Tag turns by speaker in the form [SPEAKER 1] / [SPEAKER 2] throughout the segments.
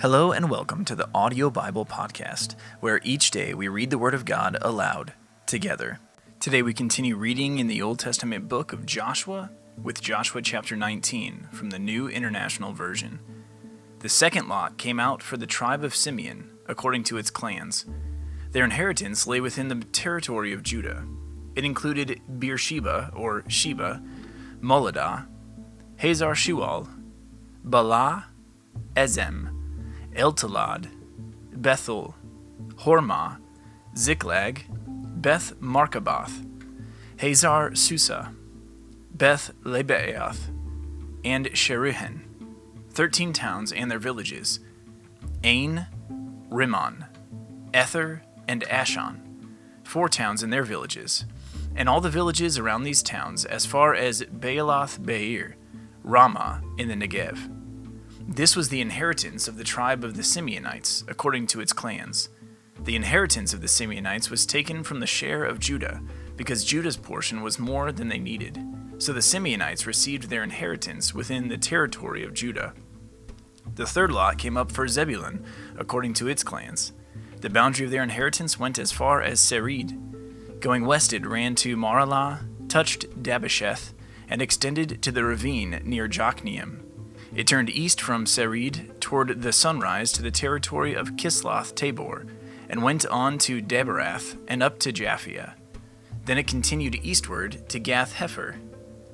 [SPEAKER 1] Hello and welcome to the Audio Bible Podcast, where each day we read the Word of God aloud together. Today we continue reading in the Old Testament book of Joshua with Joshua chapter 19 from the New International Version. The second lot came out for the tribe of Simeon, according to its clans. Their inheritance lay within the territory of Judah. It included Beersheba, or Sheba, Moladah, Hazar Shual, Balah, Ezem, Eltolad, Bethul, Hormah, Ziklag, Beth Markaboth, Hazar Susah, Beth Lebaoth, and Sharuhen, thirteen towns and their villages, Ain, Rimmon, Ether, and Ashan, four towns and their villages, and all the villages around these towns as far as Baalath Beer, Ramah in the Negev. This was the inheritance of the tribe of the Simeonites, according to its clans. The inheritance of the Simeonites was taken from the share of Judah, because Judah's portion was more than they needed. So the Simeonites received their inheritance within the territory of Judah. The third lot came up for Zebulun, according to its clans. The boundary of their inheritance went as far as Sarid. Going west, it ran to Maralah, touched Dabbesheth, and extended to the ravine near Jokneam. It turned east from Sarid toward the sunrise to the territory of Kisloth Tabor, and went on to Daberath and up to Japhia. Then it continued eastward to Gath Hepher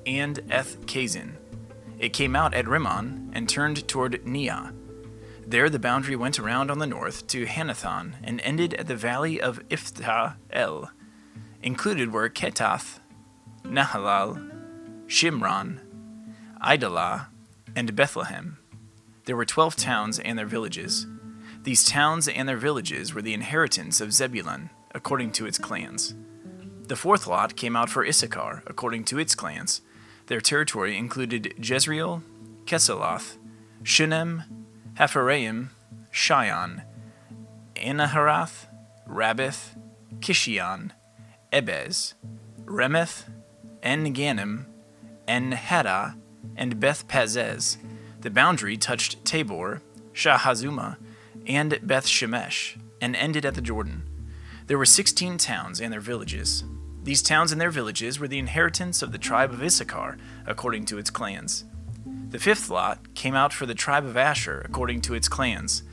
[SPEAKER 1] and Eth Kazin. It came out at Rimmon and turned toward Neah. There the boundary went around on the north to Hannathon and ended at the valley of Iphtah El. Included were Kattath, Nahalal, Shimron, Idalah, and Bethlehem. There were twelve towns and their villages. These towns and their villages were the inheritance of Zebulun, according to its clans. The fourth lot came out for Issachar, according to its clans. Their territory included Jezreel, Kesulloth, Shunem, Hapharaim, Shion, Anaharath, Rabbith, Kishion, Ebez, Remeth, En Gannim, En Haddah, and Beth Pazzez. The boundary touched Tabor, Shahazumah, and Beth Shemesh, and ended at the Jordan. There were sixteen towns and their villages. These towns and their villages were the inheritance of the tribe of Issachar, according to its clans. The fifth lot came out for the tribe of Asher, according to its clans.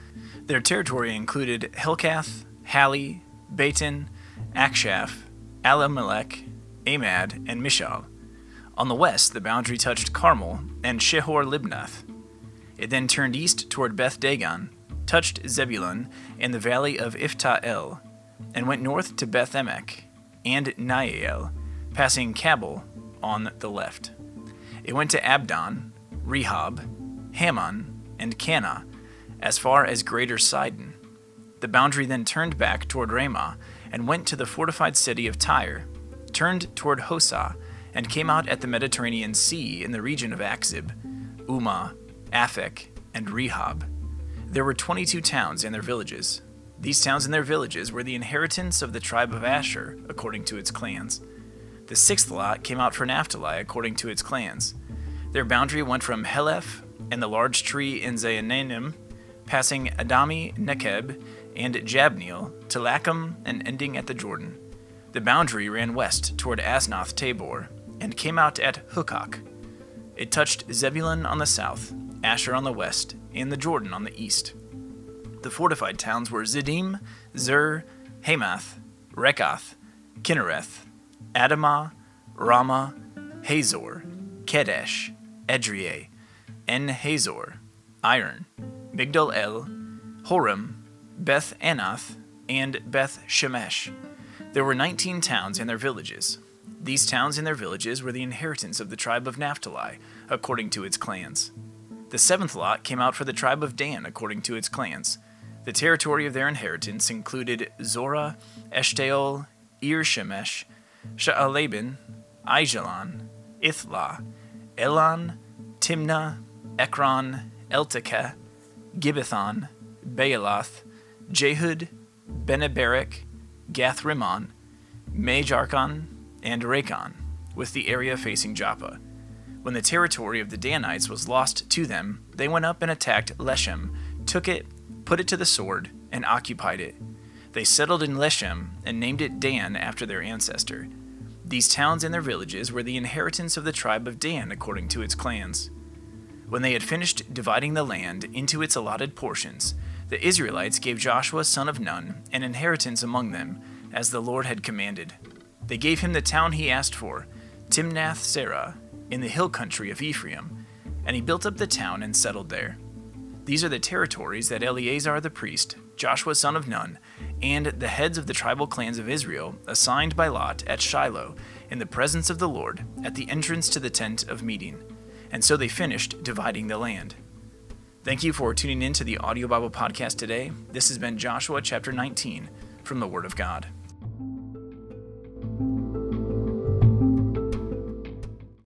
[SPEAKER 1] Their territory included Helkath, Hali, Beten, Akshaph, Allammelek, Amad, and Mishal. On the west, the boundary touched Carmel and Shihor Libnath. It then turned east toward Beth Dagon, touched Zebulun and the valley of Iphtah El, and went north to Beth Emek and Neiel, passing Kabul on the left. It went to Abdon, Rehob, Hammon, and Kanah, as far as Greater Sidon. The boundary then turned back toward Ramah and went to the fortified city of Tyre, turned toward Hosah, and came out at the Mediterranean Sea in the region of Akzib, Ummah, Aphek, and Rehob. There were 22 towns and their villages. These towns and their villages were the inheritance of the tribe of Asher, according to its clans. The sixth lot came out for Naphtali, according to its clans. Their boundary went from Heleph and the large tree in Zaanannim, passing Adami Nekeb and Jabneel to Lakkum and ending at the Jordan. The boundary ran west toward Aznoth Tabor and came out at Hukkok. It touched Zebulun on the south, Asher on the west, and the Jordan on the east. The fortified towns were Ziddim, Zer, Hammath, Rakkath, Kinnereth, Adamah, Ramah, Hazor, Kedesh, Edrei, En Hazor, Iron, Migdal El, Horem, Beth Anath, and Beth Shemesh. There were nineteen towns and their villages. These towns and their villages were the inheritance of the tribe of Naphtali, according to its clans. The seventh lot came out for the tribe of Dan, according to its clans. The territory of their inheritance included Zorah, Eshtaol, Ir Shemesh, Shaalabbin, Aijalon, Ithlah, Elon, Timnah, Ekron, Eltekeh, Gibbethon, Baalath, Jehud, Bene Berak, Gathrimmon, Me Jarkon, and Rakkon, with the area facing Joppa. When the territory of the Danites was lost to them, they went up and attacked Leshem, took it, put it to the sword, and occupied it. They settled in Leshem and named it Dan after their ancestor. These towns and their villages were the inheritance of the tribe of Dan according to its clans. When they had finished dividing the land into its allotted portions, the Israelites gave Joshua son of Nun an inheritance among them, as the Lord had commanded. They gave him the town he asked for, Timnath Serah, in the hill country of Ephraim, and he built up the town and settled there. These are the territories that Eleazar the priest, Joshua son of Nun, and the heads of the tribal clans of Israel assigned by Lot at Shiloh in the presence of the Lord at the entrance to the tent of meeting. And so they finished dividing the land. Thank you for tuning in to the Audio Bible Podcast today. This has been Joshua chapter 19 from the Word of God.